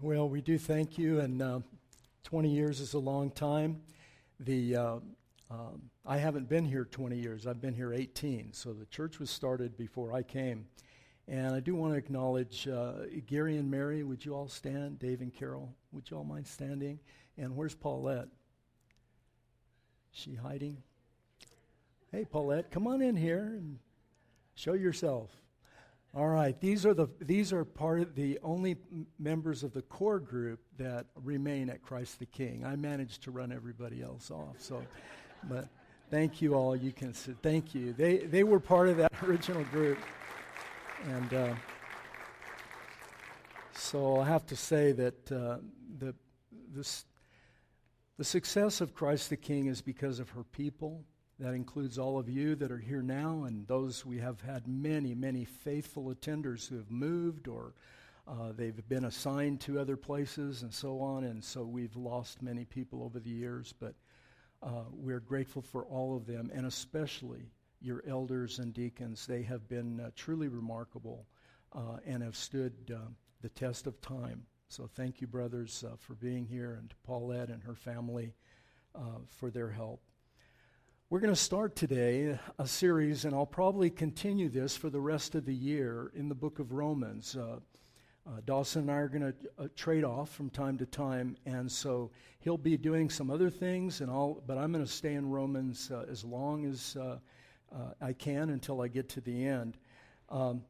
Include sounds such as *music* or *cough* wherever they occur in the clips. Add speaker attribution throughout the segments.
Speaker 1: Well, we do thank you, and uh, 20 years is a long time. The uh, um, I haven't been here 20 years. I've been here 18. So the church was started before I came. And I do want to acknowledge uh, Gary and Mary. Would you all stand? Dave and Carol, would you all mind standing? And where's Paulette? She hiding? Hey, Paulette, come on in here and show yourself. All right, these are the these are part of the only members of the core group that remain at Christ the King. I managed to run everybody else off, so but thank you all. You can sit. Thank you. They they were part of that *laughs* original group, and uh, so I have to say that uh, the this the success of Christ the King is because of her people that includes all of you that are here now and those we have had many, many faithful attenders who have moved or uh, they've been assigned to other places and so on. And so we've lost many people over the years, but uh, we're grateful for all of them and especially your elders and deacons. They have been uh, truly remarkable uh, and have stood uh, the test of time. So thank you, brothers, uh, for being here and to Paulette and her family for their help. We're going to start today a series, and I'll probably continue this for the rest of the year in the book of Romans. Uh, uh, Dawson and I are going to uh, trade off from time to time, and so he'll be doing some other things, and I'll, but I'm going to stay in Romans uh, as long as uh, uh, I can until I get to the end. Um,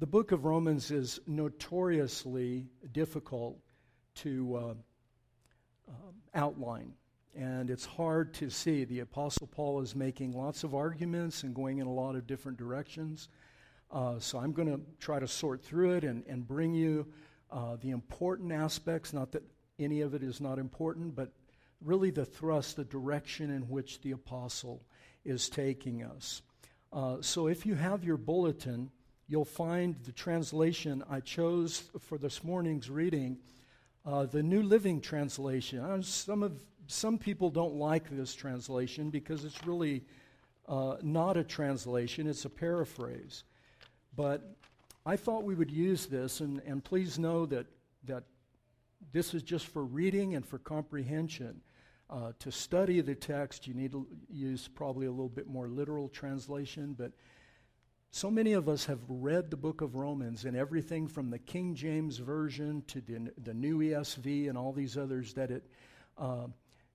Speaker 1: the book of Romans is notoriously difficult to outline and it's hard to see. The Apostle Paul is making lots of arguments and going in a lot of different directions. Uh, so I'm going to try to sort through it and, and bring you uh, the important aspects, not that any of it is not important, but really the thrust, the direction in which the Apostle is taking us. Uh, so if you have your bulletin, you'll find the translation I chose for this morning's reading, uh, the New Living Translation. Some of some people don't like this translation because it's really uh, not a translation, it's a paraphrase. But I thought we would use this, and, and please know that, that this is just for reading and for comprehension. Uh, to study the text, you need to use probably a little bit more literal translation, but so many of us have read the book of Romans and everything from the King James Version to the, the New ESV and all these others that it. Uh,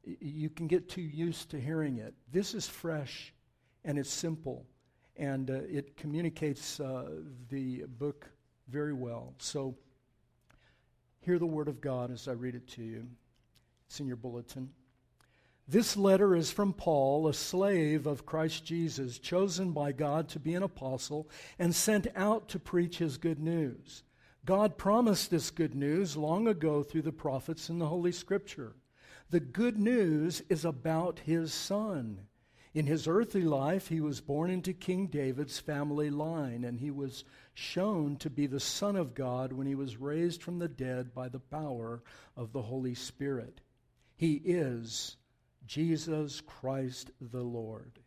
Speaker 1: you can get too used to hearing it. This is fresh and it's simple and uh, it communicates uh, the book very well. So, hear the word of God as I read it to you. It's in your bulletin. This letter is from Paul, a slave of Christ Jesus, chosen by God to be an apostle and sent out to preach his good news. God promised this good news long ago through the prophets in the Holy Scripture. The good news is about his son. In his earthly life, he was born into King David's family line, and he was shown to be the Son of God when he was raised from the dead by the power of the Holy Spirit. He is Jesus Christ the Lord.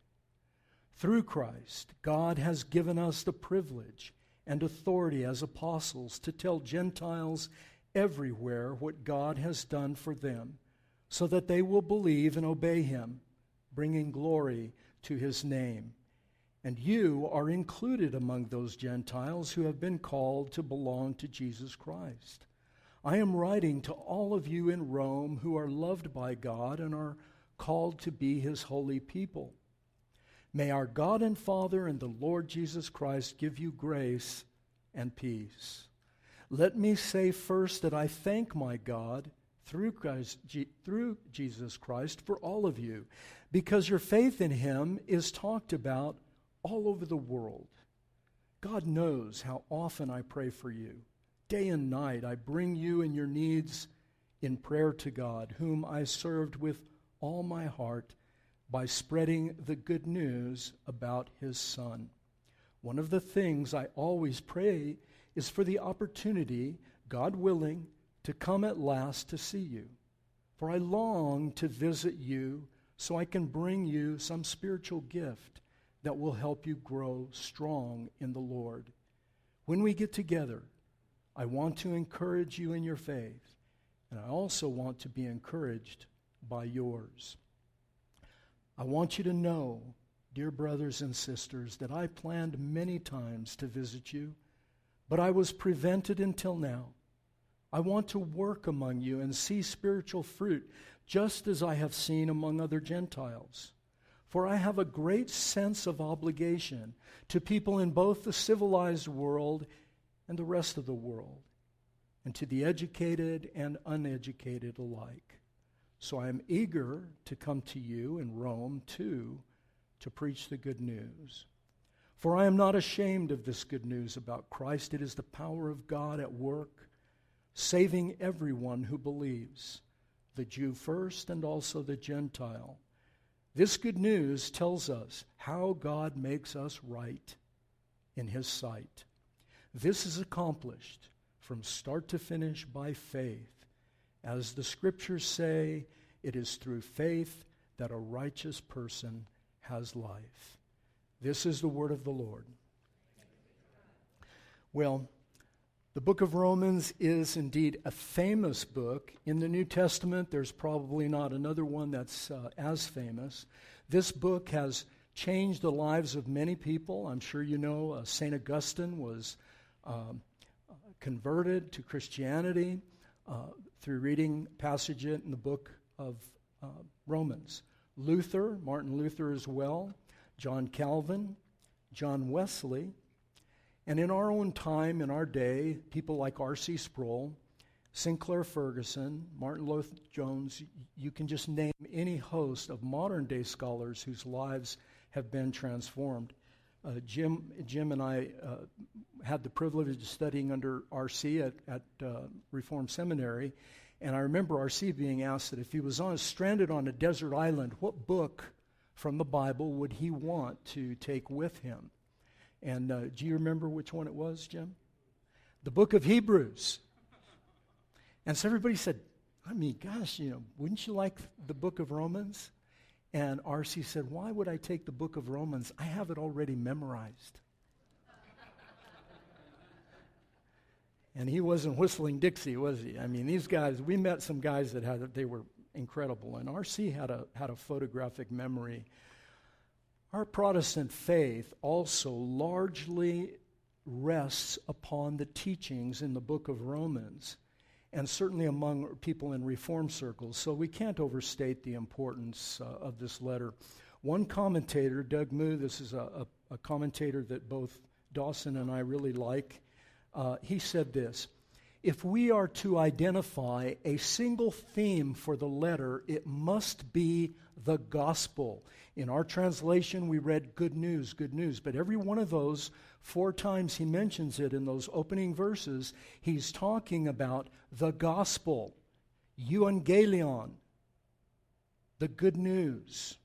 Speaker 1: Through Christ, God has given us the privilege and authority as apostles to tell Gentiles everywhere what God has done for them so that they will believe and obey him, bringing glory to his name. And you are included among those Gentiles who have been called to belong to Jesus Christ. I am writing to all of you in Rome who are loved by God and are called to be his holy people. May our God and Father and the Lord Jesus Christ give you grace and peace. Let me say first that I thank my God through, Christ, through Jesus Christ for all of you, because your faith in him is talked about all over the world. God knows how often I pray for you. Day and night I bring you and your needs in prayer to God, whom I served with all my heart by spreading the good news about his Son. One of the things I always pray is for the opportunity, God willing, to come at last to see you. For I long to visit you so I can bring you some spiritual gift that will help you grow strong in the Lord. When we get together, I want to encourage you in your faith and I also want to be encouraged by yours. I want you to know, dear brothers and sisters, that I planned many times to visit you, but I was prevented until now. I want to work among you and see spiritual fruit, just as I have seen among other Gentiles. For I have a great sense of obligation to people in both the civilized world and the rest of the world, and to the educated and uneducated alike. So I am eager to come to you in Rome too to preach the good news. For I am not ashamed of this good news about Christ. It is the power of God at work, saving everyone who believes, the Jew first and also the Gentile. This good news tells us how God makes us right in His sight. This is accomplished from start to finish by faith. As the scriptures say, it is through faith that a righteous person has life. This is the word of the Lord. Well, the book of Romans is indeed a famous book. In the New Testament, there's probably not another one that's uh, as famous. This book has changed the lives of many people. I'm sure you know uh, St. Augustine was um, converted to Christianity uh, through reading passages in the book of uh, Romans. Luther, Martin Luther as well, John Calvin, John Wesley, and in our own time, in our day, people like R.C. Sproul, Sinclair Ferguson, Martyn Lloyd-Jones, you can just name any host of modern day scholars whose lives have been transformed. Uh, Jim, Jim and I uh, had the privilege of studying under R.C. at, at uh, Reform Seminary, and I remember R.C. being asked that if he was on, stranded on a desert island, what book from the Bible would he want to take with him? And uh, do you remember which one it was, Jim? The book of Hebrews. And so everybody said, I mean, gosh, you know, wouldn't you like the book of Romans? And R.C. said, Why would I take the book of Romans? I have it already memorized. and he wasn't whistling Dixie, was he? I mean, these guys, we met some guys that had, they were incredible. And R.C. had a, had a photographic memory our Protestant faith also largely rests upon the teachings in the book of Romans, and certainly among people in Reform circles. So we can't overstate the importance uh, of this letter. One commentator, Doug Moo, this is a, a, a, commentator that both Dawson and I really like, uh, he said this If we are to identify a single theme for the letter, it must be the gospel. In our translation, we read good news, good news. But every one of those, four times he mentions it in those opening verses, he's talking about the gospel, euangelion, the good news.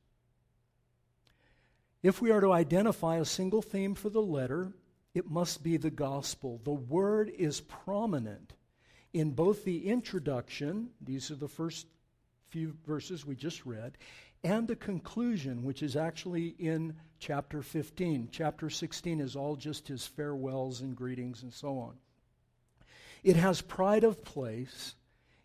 Speaker 1: If we are to identify a single theme for the letter, it must be the gospel. The word is prominent in both the introduction, these are the first few verses we just read, and the conclusion, which is actually in chapter 15. Chapter 16 is all just his farewells and greetings and so on. It has pride of place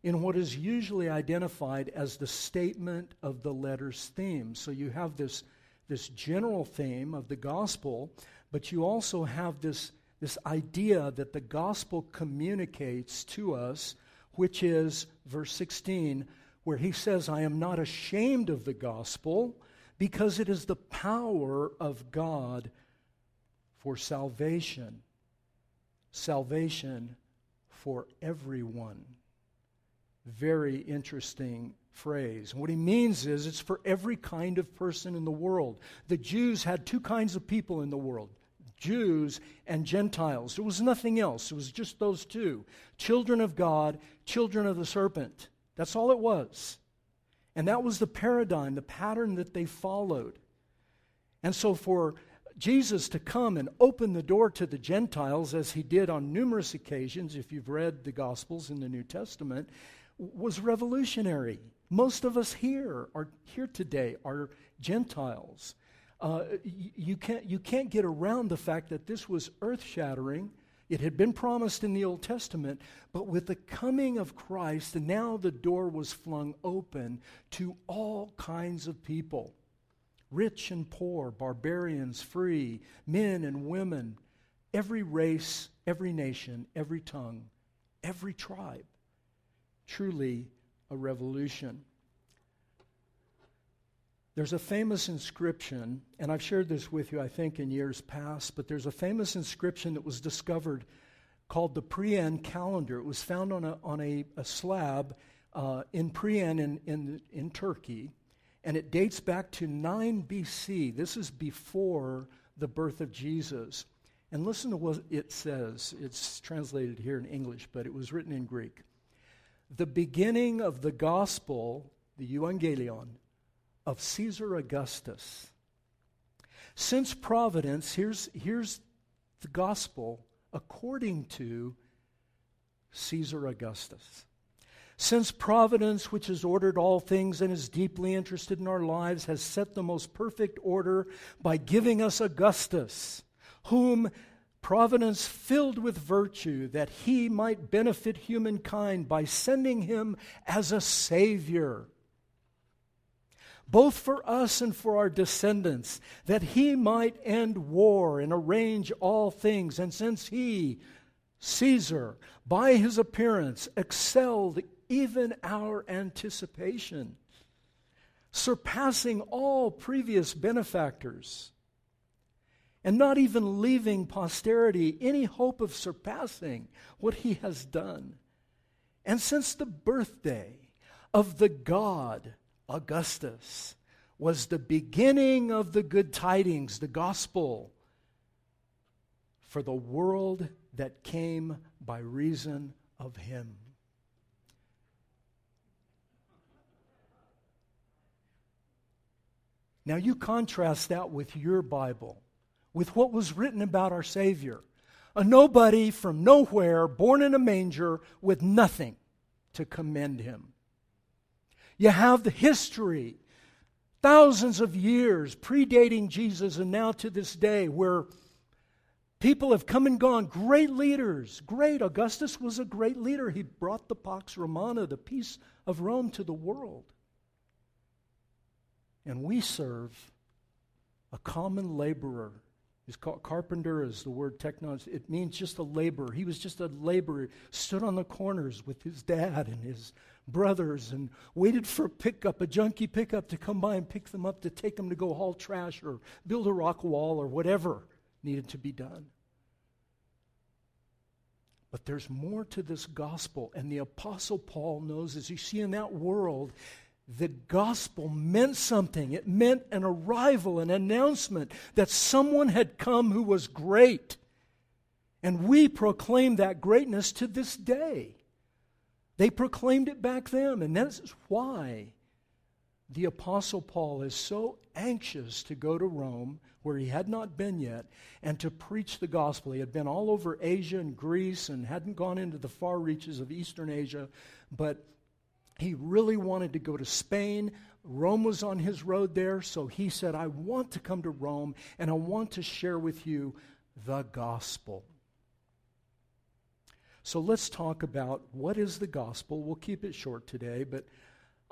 Speaker 1: in what is usually identified as the statement of the letter's theme. So you have this, this general theme of the gospel, but you also have this, this idea that the gospel communicates to us, which is, verse 16, where he says, I am not ashamed of the gospel because it is the power of God for salvation. Salvation for everyone. Very interesting phrase. What he means is it's for every kind of person in the world. The Jews had two kinds of people in the world Jews and Gentiles. There was nothing else, it was just those two children of God, children of the serpent. That's all it was. And that was the paradigm, the pattern that they followed. And so for Jesus to come and open the door to the Gentiles, as he did on numerous occasions, if you've read the Gospels in the New Testament, was revolutionary. Most of us here are here today are Gentiles. Uh, you, can't, you can't get around the fact that this was earth shattering It had been promised in the Old Testament, but with the coming of Christ, now the door was flung open to all kinds of people rich and poor, barbarians, free, men and women, every race, every nation, every tongue, every tribe. Truly a revolution. There's a famous inscription, and I've shared this with you, I think, in years past, but there's a famous inscription that was discovered called the Priene calendar. It was found on a, on a, a slab uh, in Priene in, in, in Turkey, and it dates back to 9 BC. This is before the birth of Jesus. And listen to what it says. It's translated here in English, but it was written in Greek. The beginning of the gospel, the Evangelion, of Caesar Augustus. Since providence, here's, here's the gospel according to Caesar Augustus. Since providence, which has ordered all things and is deeply interested in our lives, has set the most perfect order by giving us Augustus, whom providence filled with virtue, that he might benefit humankind by sending him as a Savior both for us and for our descendants, that he might end war and arrange all things. And since he, Caesar, by his appearance, excelled even our anticipation, surpassing all previous benefactors, and not even leaving posterity any hope of surpassing what he has done. And since the birthday of the God Augustus was the beginning of the good tidings, the gospel, for the world that came by reason of him. Now, you contrast that with your Bible, with what was written about our Savior. A nobody from nowhere, born in a manger, with nothing to commend him. You have the history, thousands of years predating Jesus, and now to this day, where people have come and gone. Great leaders, great. Augustus was a great leader. He brought the Pax Romana, the peace of Rome, to the world. And we serve a common laborer. He's called carpenter is the word technos. It means just a laborer. He was just a laborer, stood on the corners with his dad and his brothers and waited for a pickup, a junkie pickup to come by and pick them up to take them to go haul trash or build a rock wall or whatever needed to be done. But there's more to this gospel, and the Apostle Paul knows, as you see in that world, the gospel meant something. It meant an arrival, an announcement that someone had come who was great. And we proclaim that greatness to this day. They proclaimed it back then, and that's why the Apostle Paul is so anxious to go to Rome, where he had not been yet, and to preach the gospel. He had been all over Asia and Greece and hadn't gone into the far reaches of Eastern Asia, but he really wanted to go to Spain. Rome was on his road there, so he said, I want to come to Rome and I want to share with you the gospel. So let's talk about what is the gospel. We'll keep it short today, but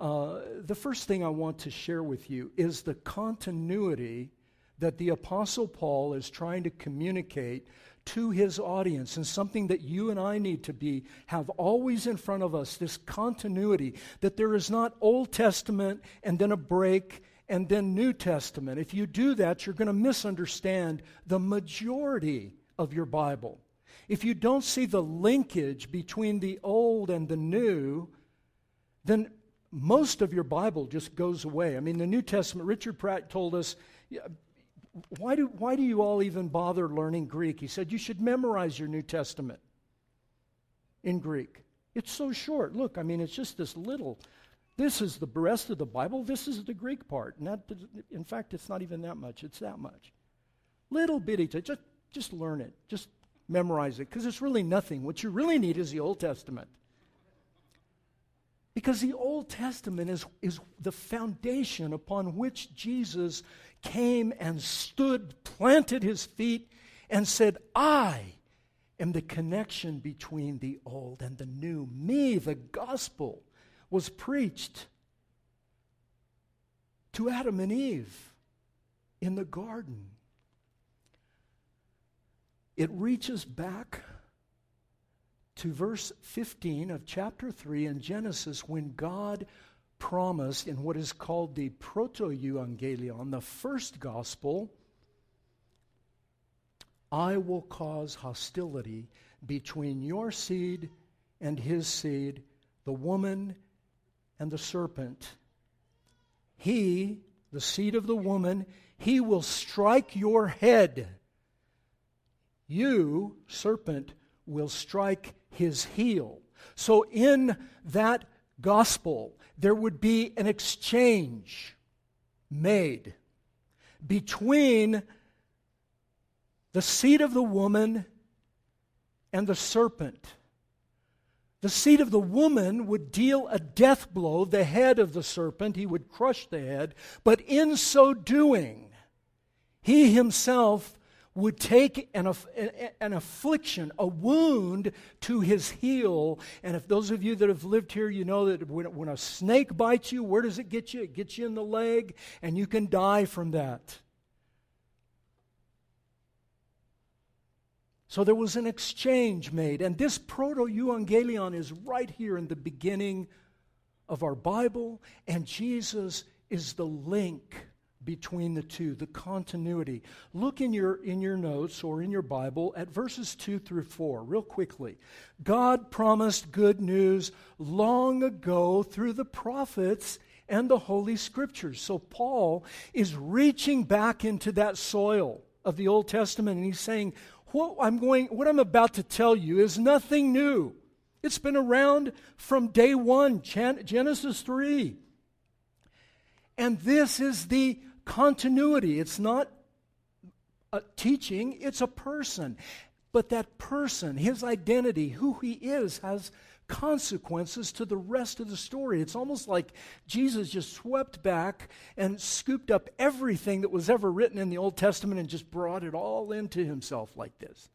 Speaker 1: uh, the first thing I want to share with you is the continuity that the Apostle Paul is trying to communicate to his audience and something that you and I need to be have always in front of us this continuity that there is not Old Testament and then a break and then New Testament. If you do that, you're going to misunderstand the majority of your Bible. If you don't see the linkage between the old and the new, then most of your Bible just goes away. I mean, the New Testament, Richard Pratt told us, why do, why do you all even bother learning Greek? He said, you should memorize your New Testament in Greek. It's so short. Look, I mean, it's just this little. This is the rest of the Bible. This is the Greek part. In fact, it's not even that much. It's that much. Little bitty. Just, just learn it. Just memorize it because it's really nothing. What you really need is the Old Testament. Because the Old Testament is, is the foundation upon which Jesus came and stood, planted his feet, and said, I am the connection between the old and the new. Me, the gospel, was preached to Adam and Eve in the garden. It reaches back to verse 15 of chapter 3 in Genesis when God promised in what is called the proto-evangelion, the first gospel, I will cause hostility between your seed and his seed, the woman and the serpent. He, the seed of the woman, he will strike your head. You, serpent, will strike his heel. So, in that gospel, there would be an exchange made between the seed of the woman and the serpent. The seed of the woman would deal a death blow, the head of the serpent, he would crush the head, but in so doing, he himself would take an, an affliction, a wound to his heel. And if those of you that have lived here, you know that when, when a snake bites you, where does it get you? It gets you in the leg, and you can die from that. So there was an exchange made. And this proto evangelion is right here in the beginning of our Bible, and Jesus is the link between the two, the continuity. Look in your, in your notes or in your Bible at verses 2 through 4, real quickly. God promised good news long ago through the prophets and the Holy Scriptures. So Paul is reaching back into that soil of the Old Testament and he's saying, what I'm, going, what I'm about to tell you is nothing new. It's been around from day one, Genesis 3. And this is the continuity. It's not a teaching, it's a person. But that person, his identity, who he is, has consequences to the rest of the story. It's almost like Jesus just swept back and scooped up everything that was ever written in the Old Testament and just brought it all into himself like this.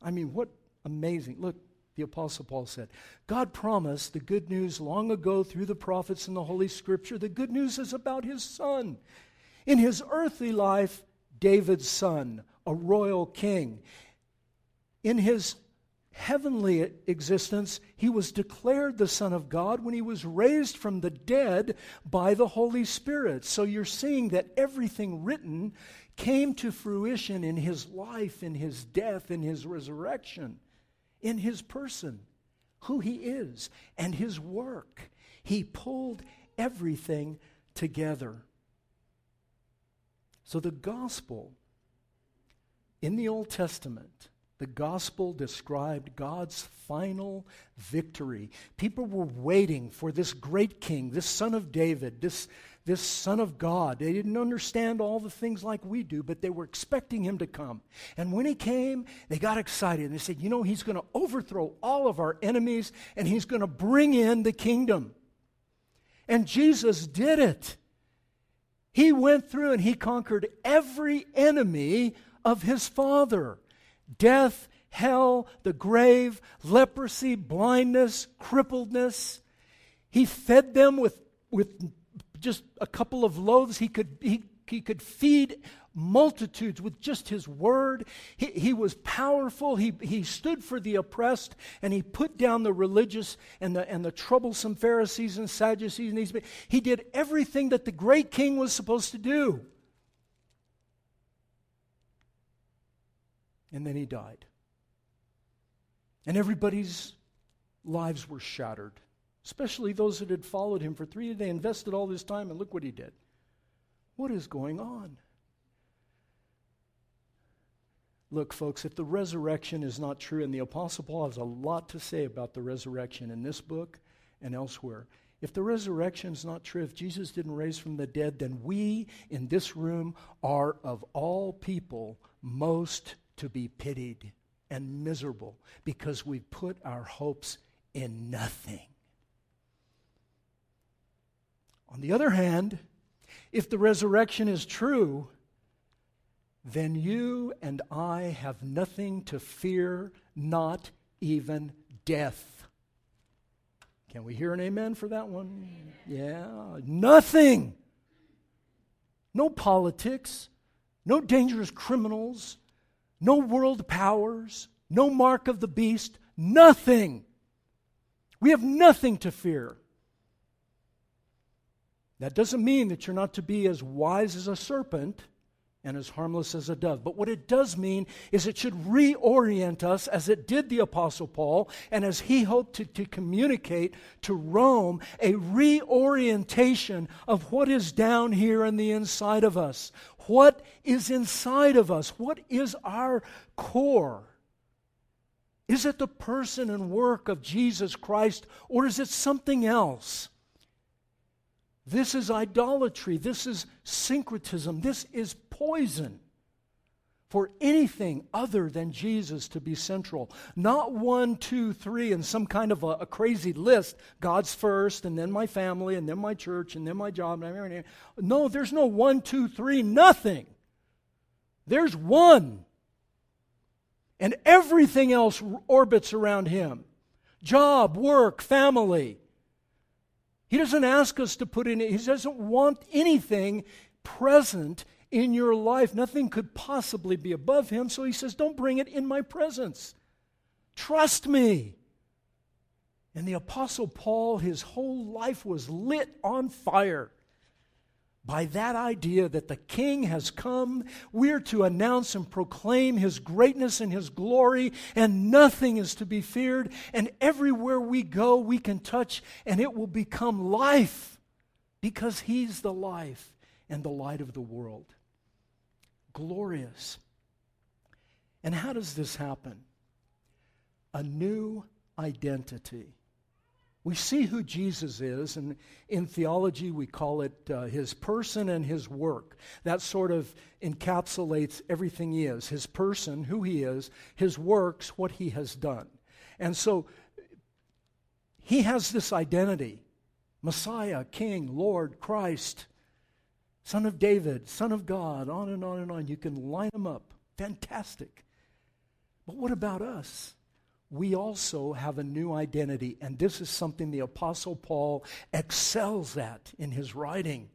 Speaker 1: I mean, what amazing. Look, the Apostle Paul said. God promised the good news long ago through the prophets and the Holy Scripture. The good news is about his son. In his earthly life, David's son, a royal king. In his heavenly existence, he was declared the Son of God when he was raised from the dead by the Holy Spirit. So you're seeing that everything written came to fruition in his life, in his death, in his resurrection in his person, who he is, and his work. He pulled everything together. So the gospel in the Old Testament, the gospel described God's final victory. People were waiting for this great king, this son of David, this this Son of God. They didn't understand all the things like we do, but they were expecting him to come. And when he came, they got excited. And they said, You know, he's going to overthrow all of our enemies and he's going to bring in the kingdom. And Jesus did it. He went through and he conquered every enemy of his Father death, hell, the grave, leprosy, blindness, crippledness. He fed them with, with just a couple of loaves. He could, he, he could feed multitudes with just his word. He, he was powerful. He, he stood for the oppressed and he put down the religious and the, and the troublesome Pharisees and Sadducees. And he did everything that the great king was supposed to do. And then he died. And everybody's lives were shattered especially those that had followed him for three days. They invested all this time, and look what he did. What is going on? Look, folks, if the resurrection is not true, and the Apostle Paul has a lot to say about the resurrection in this book and elsewhere. If the resurrection is not true, if Jesus didn't raise from the dead, then we in this room are of all people most to be pitied and miserable because we put our hopes in nothing. On the other hand, if the resurrection is true, then you and I have nothing to fear, not even death. Can we hear an amen for that one? Yeah, nothing. No politics, no dangerous criminals, no world powers, no mark of the beast, nothing. We have nothing to fear. That doesn't mean that you're not to be as wise as a serpent and as harmless as a dove. But what it does mean is it should reorient us as it did the Apostle Paul and as he hoped to, to communicate to Rome a reorientation of what is down here in the inside of us. What is inside of us? What is our core? Is it the person and work of Jesus Christ or is it something else? This is idolatry. This is syncretism. This is poison for anything other than Jesus to be central. Not one, two, three, and some kind of a, a, crazy list. God's first, and then my family, and then my church, and then my job. No, there's no one, two, three, nothing. There's one. And everything else orbits around him job, work, family. He doesn't ask us to put in, He doesn't want anything present in your life. Nothing could possibly be above Him. So He says, Don't bring it in my presence. Trust me. And the Apostle Paul, his whole life was lit on fire by that idea that the king has come. We're to announce and proclaim his greatness and his glory, and nothing is to be feared. And everywhere we go, we can touch, and it will become life because he's the life and the light of the world. Glorious. And how does this happen? A new identity. We see who Jesus is, and in theology we call it uh, his person and his work. That sort of encapsulates everything he is his person, who he is, his works, what he has done. And so he has this identity Messiah, King, Lord, Christ, Son of David, Son of God, on and on and on. You can line them up. Fantastic. But what about us? We also have a new identity. And this is something the Apostle Paul excels at in his writing.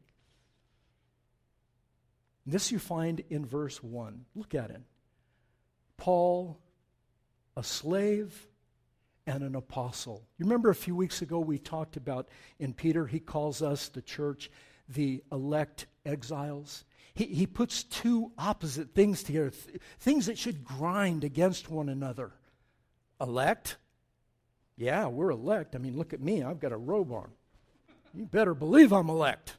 Speaker 1: This you find in verse 1. Look at it. Paul, a slave and an apostle. You remember a few weeks ago we talked about in Peter, he calls us, the church, the elect exiles. He, he puts two opposite things together, th- things that should grind against one another elect? Yeah, we're elect. I mean, look at me. I've got a robe on. You better believe I'm elect.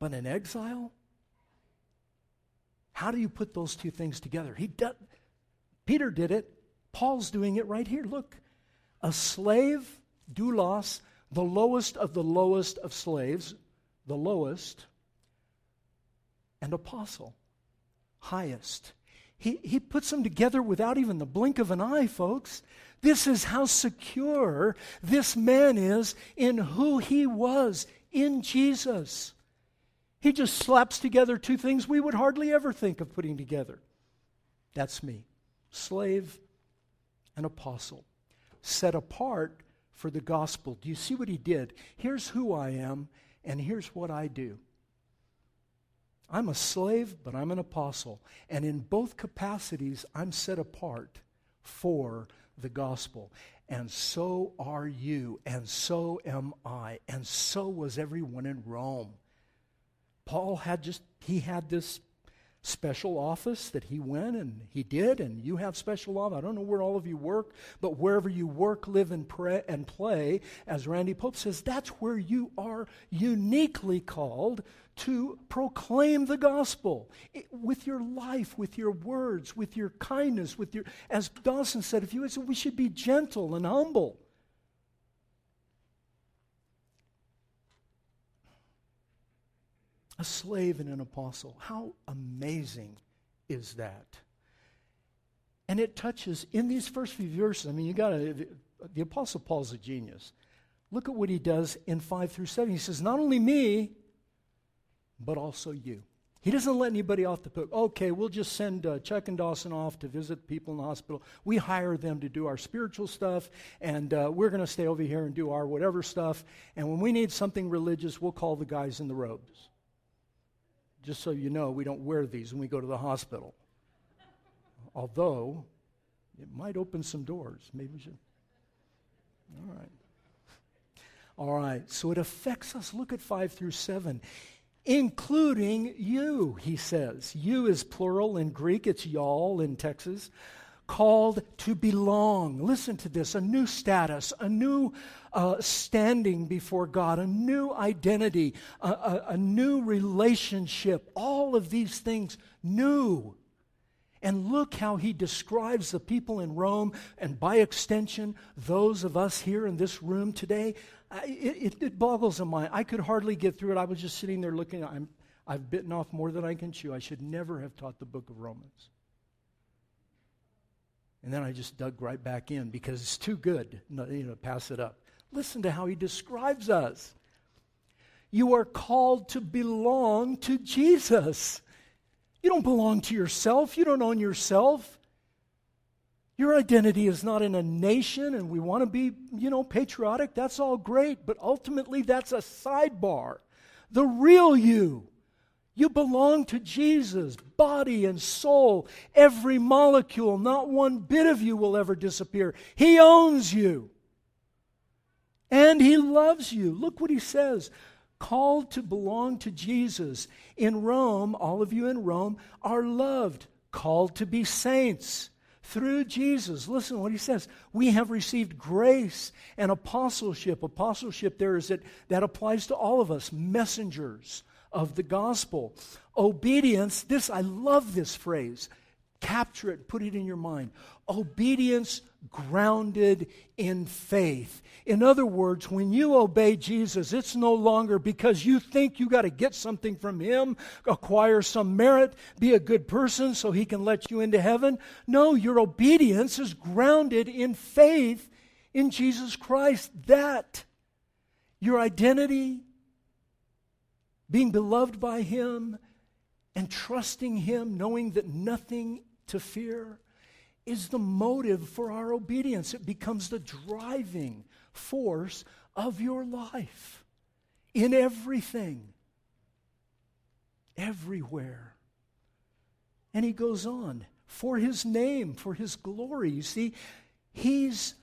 Speaker 1: But in exile? How do you put those two things together? He Peter did it. Paul's doing it right here. Look. A slave, doulos, the lowest of the lowest of slaves, the lowest, and apostle, highest. He, he puts them together without even the blink of an eye, folks. This is how secure this man is in who he was in Jesus. He just slaps together two things we would hardly ever think of putting together. That's me, slave and apostle, set apart for the gospel. Do you see what he did? Here's who I am, and here's what I do. I'm a slave, but I'm an apostle. And in both capacities, I'm set apart for the gospel. And so are you, and so am I, and so was everyone in Rome. Paul had just, he had this special office that he went and he did, and you have special office. I don't know where all of you work, but wherever you work, live, and, pray, and play, as Randy Pope says, that's where you are uniquely called to proclaim the gospel it, with your life, with your words, with your kindness, with your, as Dawson said, if you we should be gentle and humble. A slave and an apostle. How amazing is that? And it touches in these first few verses. I mean, you got to, the apostle Paul's a genius. Look at what he does in 5 through 7. He says, Not only me, but also you. He doesn't let anybody off the hook. Okay, we'll just send uh, Chuck and Dawson off to visit people in the hospital. We hire them to do our spiritual stuff, and uh, we're going to stay over here and do our whatever stuff. And when we need something religious, we'll call the guys in the robes. Just so you know, we don't wear these when we go to the hospital. Although, it might open some doors. Maybe we should. All right. All right, so it affects us. Look at 5 through 7 including you, he says. You is plural in Greek, it's y'all in Texas. Called to belong. Listen to this a new status, a new uh, standing before God, a new identity, a, a, a new relationship. All of these things new. And look how he describes the people in Rome, and by extension, those of us here in this room today it, it, it, boggles the mind. I could hardly get through it. I was just sitting there looking. I'm, I've bitten off more than I can chew. I should never have taught the book of Romans. And then I just dug right back in because it's too good, you know, pass it up. Listen to how he describes us. You are called to belong to Jesus. You don't belong to yourself. You don't own yourself. Your identity is not in a nation, and we want to be, you know, patriotic. That's all great, but ultimately that's a sidebar. The real you. You belong to Jesus, body and soul, every molecule. Not one bit of you will ever disappear. He owns you. And He loves you. Look what He says called to belong to Jesus. In Rome, all of you in Rome are loved, called to be saints through Jesus. Listen what he says. We have received grace and apostleship. Apostleship there is that that applies to all of us, messengers of the gospel. Obedience, this I love this phrase. Capture it, put it in your mind. Obedience grounded in faith. In other words, when you obey Jesus, it's no longer because you think you got to get something from Him, acquire some merit, be a good person so He can let you into heaven. No, your obedience is grounded in faith in Jesus Christ. That, your identity, being beloved by Him, and trusting Him, knowing that nothing to fear, is the motive for our obedience. It becomes the driving force of your life in everything, everywhere. And he goes on for his name, for his glory. You see, he's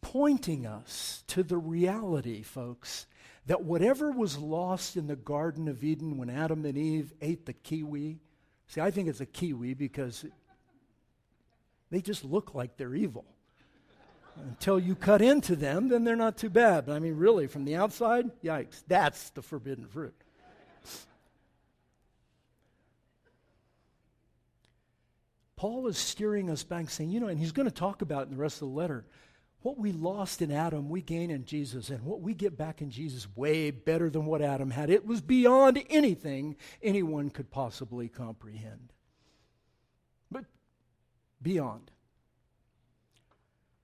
Speaker 1: pointing us to the reality, folks, that whatever was lost in the Garden of Eden when Adam and Eve ate the kiwi, see, I think it's a kiwi because they just look like they're evil. Until you cut into them, then they're not too bad. But I mean, really, from the outside, yikes, that's the forbidden fruit. Paul is steering us back, saying, you know, and he's going to talk about in the rest of the letter what we lost in Adam, we gain in Jesus, and what we get back in Jesus, way better than what Adam had. It was beyond anything anyone could possibly comprehend. But beyond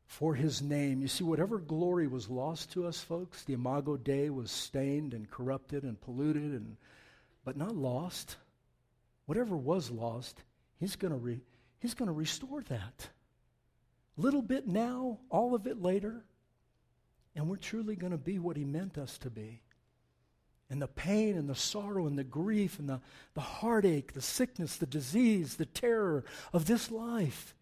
Speaker 1: for his name. You see, whatever glory was lost to us, folks, the Imago Dei was stained and corrupted and polluted, and, but not lost. Whatever was lost, he's going re, he's to restore that. Little bit now, all of it later, and we're truly going to be what he meant us to be. And the pain and the sorrow and the grief and the, the heartache, the sickness, the disease, the terror of this life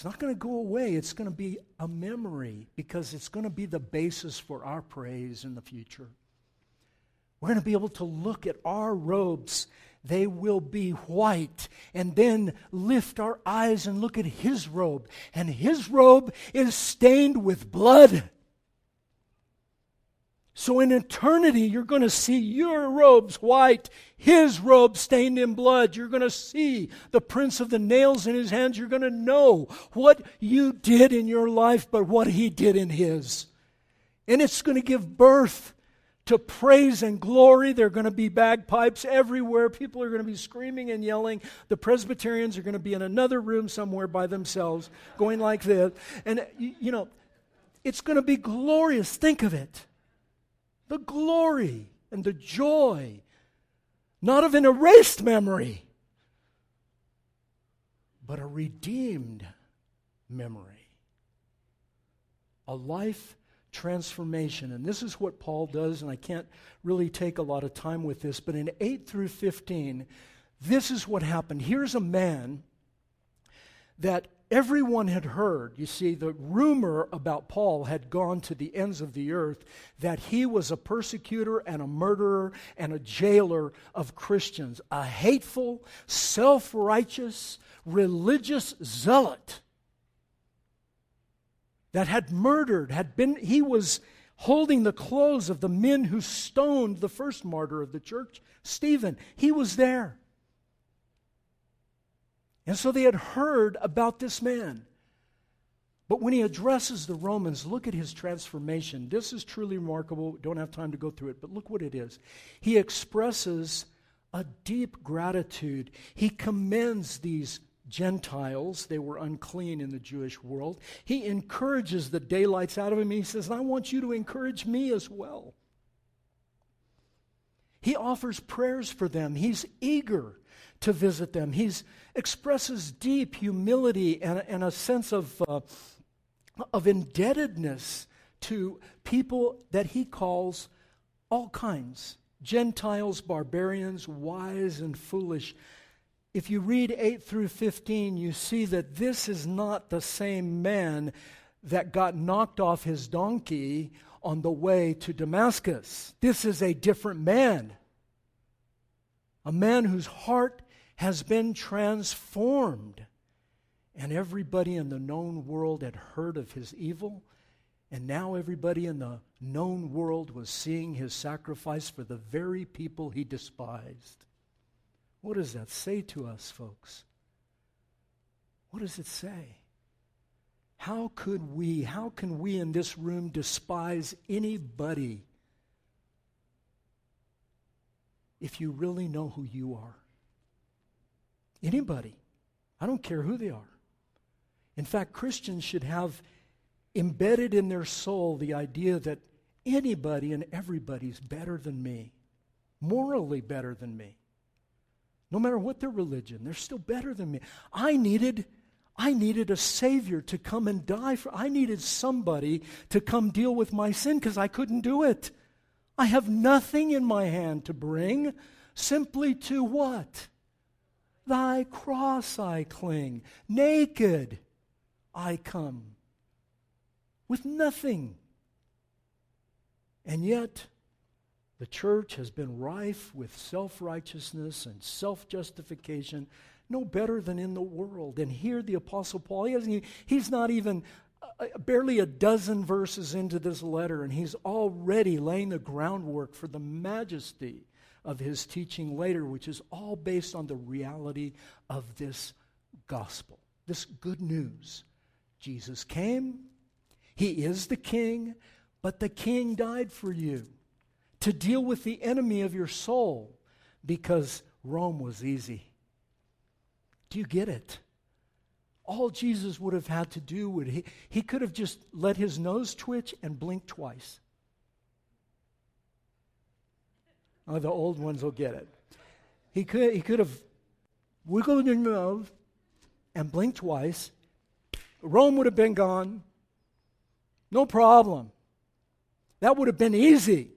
Speaker 1: it's not going to go away. It's going to be a memory because it's going to be the basis for our praise in the future. We're going to be able to look at our robes. They will be white. And then lift our eyes and look at his robe. And his robe is stained with blood. So in eternity, you're going to see your robes white, his robe stained in blood. You're going to see the prints of the nails in his hands. You're going to know what you did in your life, but what he did in his. And it's going to give birth to praise and glory. There are going to be bagpipes everywhere. People are going to be screaming and yelling. The Presbyterians are going to be in another room somewhere by themselves, going like this. And, you know, it's going to be glorious. Think of it the glory and the joy, not of an erased memory, but a redeemed memory. A life transformation. And this is what Paul does, and I can't really take a lot of time with this, but in 8 through 15, this is what happened. Here's a man that everyone had heard. You see, the rumor about Paul had gone to the ends of the earth that he was a persecutor and a murderer and a jailer of Christians, a hateful, self righteous, religious zealot that had murdered, had been, he was holding the clothes of the men who stoned the first martyr of the church, Stephen. He was there. And so they had heard about this man. But when he addresses the Romans, look at his transformation. This is truly remarkable. Don't have time to go through it, but look what it is. He expresses a deep gratitude. He commends these Gentiles. They were unclean in the Jewish world. He encourages the daylights out of him. He says, I want you to encourage me as well. He offers prayers for them. He's eager to visit them. He expresses deep humility and, and a sense of, uh, of indebtedness to people that he calls all kinds Gentiles, barbarians, wise and foolish. If you read 8 through 15, you see that this is not the same man that got knocked off his donkey on the way to Damascus. This is a different man. A man whose heart has been transformed. And everybody in the known world had heard of his evil, and now everybody in the known world was seeing his sacrifice for the very people he despised. What does that say to us, folks? What does it say? How could we, how can we in this room despise anybody if you really know who you are? Anybody. I don't care who they are. In fact, Christians should have embedded in their soul the idea that anybody and everybody's better than me, morally better than me. No matter what their religion, they're still better than me. I needed I needed a savior to come and die for I needed somebody to come deal with my sin because I couldn't do it. I have nothing in my hand to bring, simply to what? thy cross I cling. Naked I come with nothing. And yet, the church has been rife with self righteousness and self justification, no better than in the world. And here, the Apostle Paul, he he's not even uh, barely a dozen verses into this letter, and he's already laying the groundwork for the majesty of his teaching later, which is all based on the reality of this gospel, this good news. Jesus came, he is the king, but the king died for you to deal with the enemy of your soul because Rome was easy. Do you get it? All Jesus would have had to do would he, he could have just let his nose twitch and blink twice. Oh, the old ones will get it. He could, he could have wiggled his nose and blinked twice. Rome would have been gone. No problem. That would have been easy.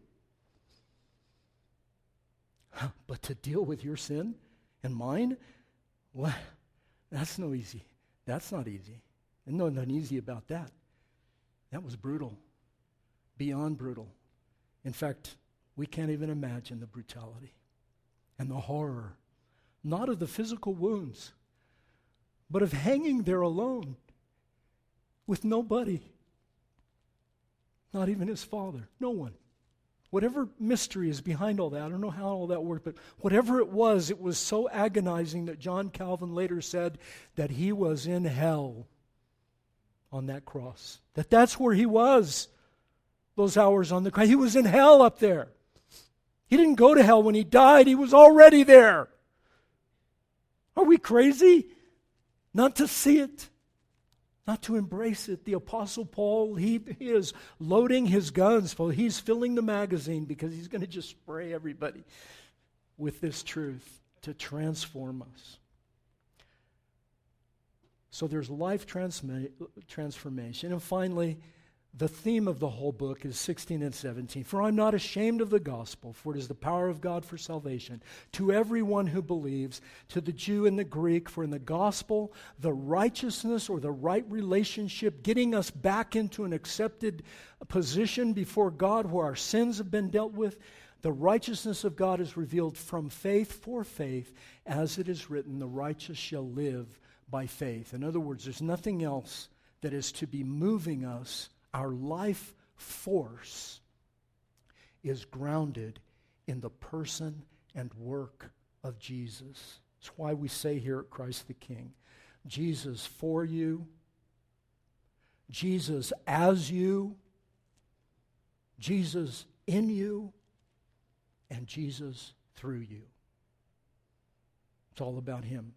Speaker 1: But to deal with your sin and mine, well, that's no easy. That's not easy. And no, nothing easy about that. That was brutal, beyond brutal. In fact, we can't even imagine the brutality and the horror, not of the physical wounds, but of hanging there alone with nobody, not even his father, no one. Whatever mystery is behind all that, I don't know how all that worked, but whatever it was, it was so agonizing that John Calvin later said that he was in hell on that cross. That that's where he was those hours on the cross. He was in hell up there. He didn't go to hell when he died, he was already there. Are we crazy? Not to see it, not to embrace it. The Apostle Paul, he, he is loading his guns. He's filling the magazine because he's going to just spray everybody. with this truth to transform us. So there's life transma- transformation. And finally, the theme of the whole book is 16 and 17. For I'm not ashamed of the gospel, for it is the power of God for salvation to everyone who believes, to the Jew and the Greek. For in the gospel, the righteousness or the right relationship, getting us back into an accepted position before God where our sins have been dealt with, the righteousness of God is revealed from faith for faith, as it is written, the righteous shall live by faith. In other words, there's nothing else that is to be moving us our life force is grounded in the person and work of Jesus. That's why we say here at Christ the King Jesus for you, Jesus as you, Jesus in you, and Jesus through you. It's all about Him.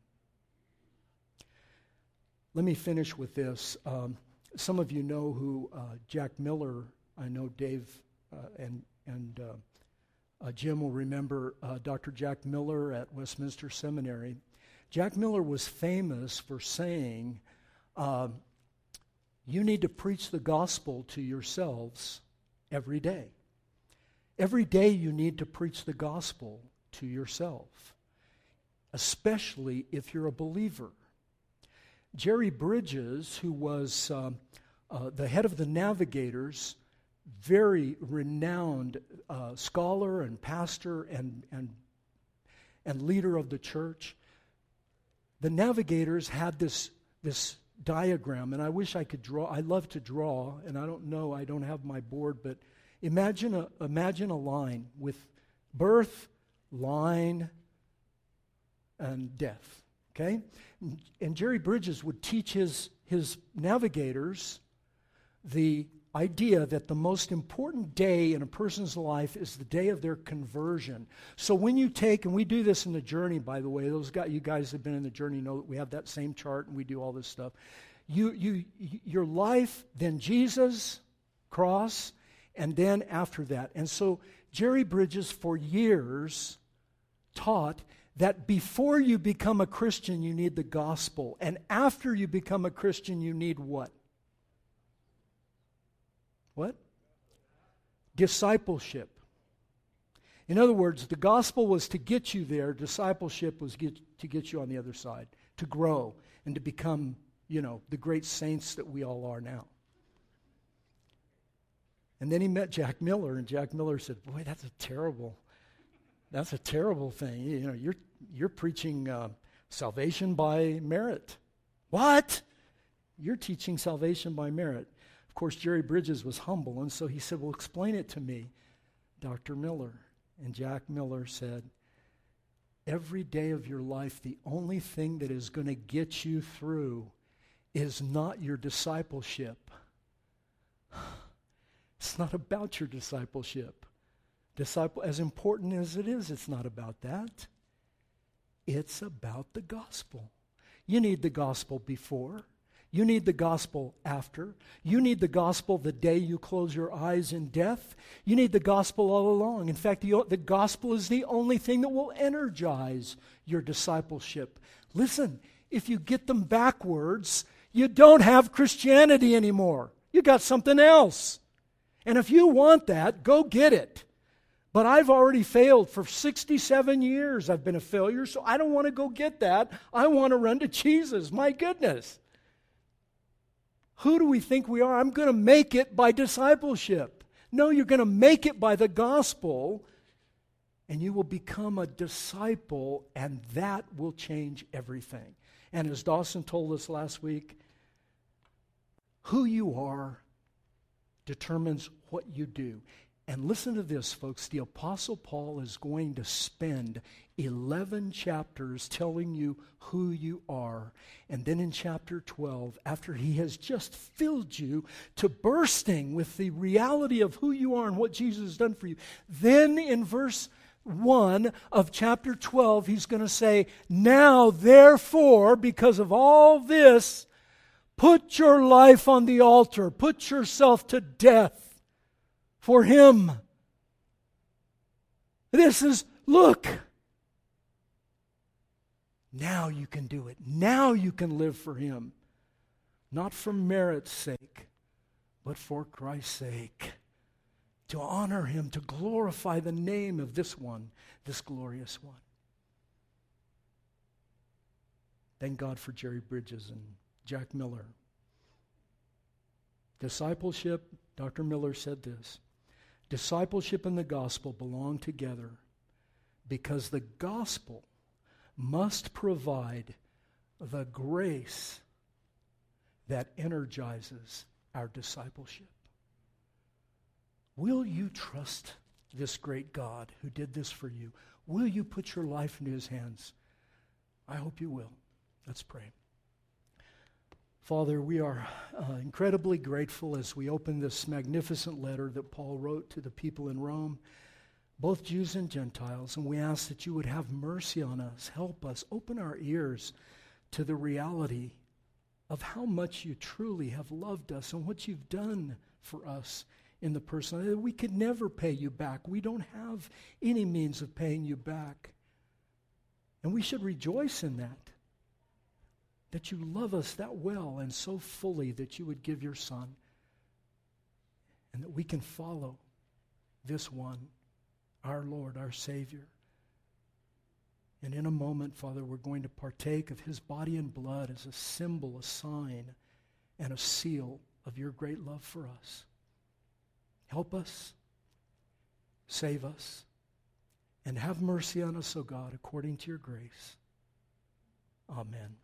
Speaker 1: Let me finish with this. Um, some of you know who uh, Jack Miller, I know Dave uh, and, and uh, uh Jim will remember uh, Dr. Jack Miller at Westminster Seminary. Jack Miller was famous for saying, um, You need to preach the gospel to yourselves every day. Every day you need to preach the gospel to yourself, especially if you're a believer. Jerry Bridges, who was um, uh, the head of the Navigators, very renowned uh, scholar and pastor and, and, and leader of the church, the Navigators had this, this diagram, and I wish I could draw. I love to draw, and I don't know, I don't have my board, but imagine a, imagine a line with birth, line, and death. Okay? And Jerry Bridges would teach his, his navigators the idea that the most important day in a person's life is the day of their conversion. So when you take, and we do this in the journey, by the way, those guys, you guys have been in the journey know that we have that same chart and we do all this stuff. You, you, your life, then Jesus, cross, and then after that. And so Jerry Bridges, for years, taught that before you become a Christian, you need the gospel. And after you become a Christian, you need what? What? Discipleship. In other words, the gospel was to get you there, discipleship was get, to get you on the other side, to grow and to become, you know, the great saints that we all are now. And then he met Jack Miller, and Jack Miller said, Boy, that's a terrible that's a terrible thing. You know, you're you're preaching uh, salvation by merit. What? You're teaching salvation by merit. Of course, Jerry Bridges was humble, and so he said, "Well, explain it to me, Dr. Miller." And Jack Miller said, "Every day of your life, the only thing that is going to get you through is not your discipleship." *sighs* It's not about your discipleship. Disciple, as important as it is, it's not about that. It's about the gospel. You need the gospel before. You need the gospel after. You need the gospel the day you close your eyes in death. You need the gospel all along. In fact, the, the gospel is the only thing that will energize your discipleship. Listen, if you get them backwards, you don't have Christianity anymore. You got something else. And if you want that, go get it. But I've already failed for 67 years. I've been a failure, so I don't want to go get that. I want to run to Jesus. My goodness. Who do we think we are? I'm going to make it by discipleship. No, you're going to make it by the gospel, and you will become a disciple, and that will change everything. And as Dawson told us last week, who you are determines what you do. And listen to this, folks. The Apostle Paul is going to spend 11 chapters telling you who you are. And then in chapter 12, after he has just filled you to bursting with the reality of who you are and what Jesus has done for you, then in verse 1 of chapter 12, he's going to say, Now, therefore, because of all this, put your life on the altar, put yourself to death for him. This is, look, Now you can do it. Now you can live for Him. Not for merit's sake, but for Christ's sake. To honor Him, to glorify the name of this one, this glorious one. Thank God for Jerry Bridges and Jack Miller. Discipleship, Dr. Miller said this discipleship and the gospel belong together because the gospel must provide the grace that energizes our discipleship. Will you trust this great God who did this for you? Will you put your life into his hands? I hope you will. Let's pray. Father, we are uh, incredibly grateful as we open this magnificent letter that Paul wrote to the people in Rome, both Jews and Gentiles, and we ask that you would have mercy on us, help us, open our ears to the reality of how much you truly have loved us and what you've done for us in the person. We could never pay you back. We don't have any means of paying you back. And we should rejoice in that that you love us that well and so fully that you would give your Son, and that we can follow this one, our Lord, our Savior. And in a moment, Father, we're going to partake of his body and blood as a symbol, a sign, and a seal of your great love for us. Help us, save us, and have mercy on us, O God, according to your grace. Amen.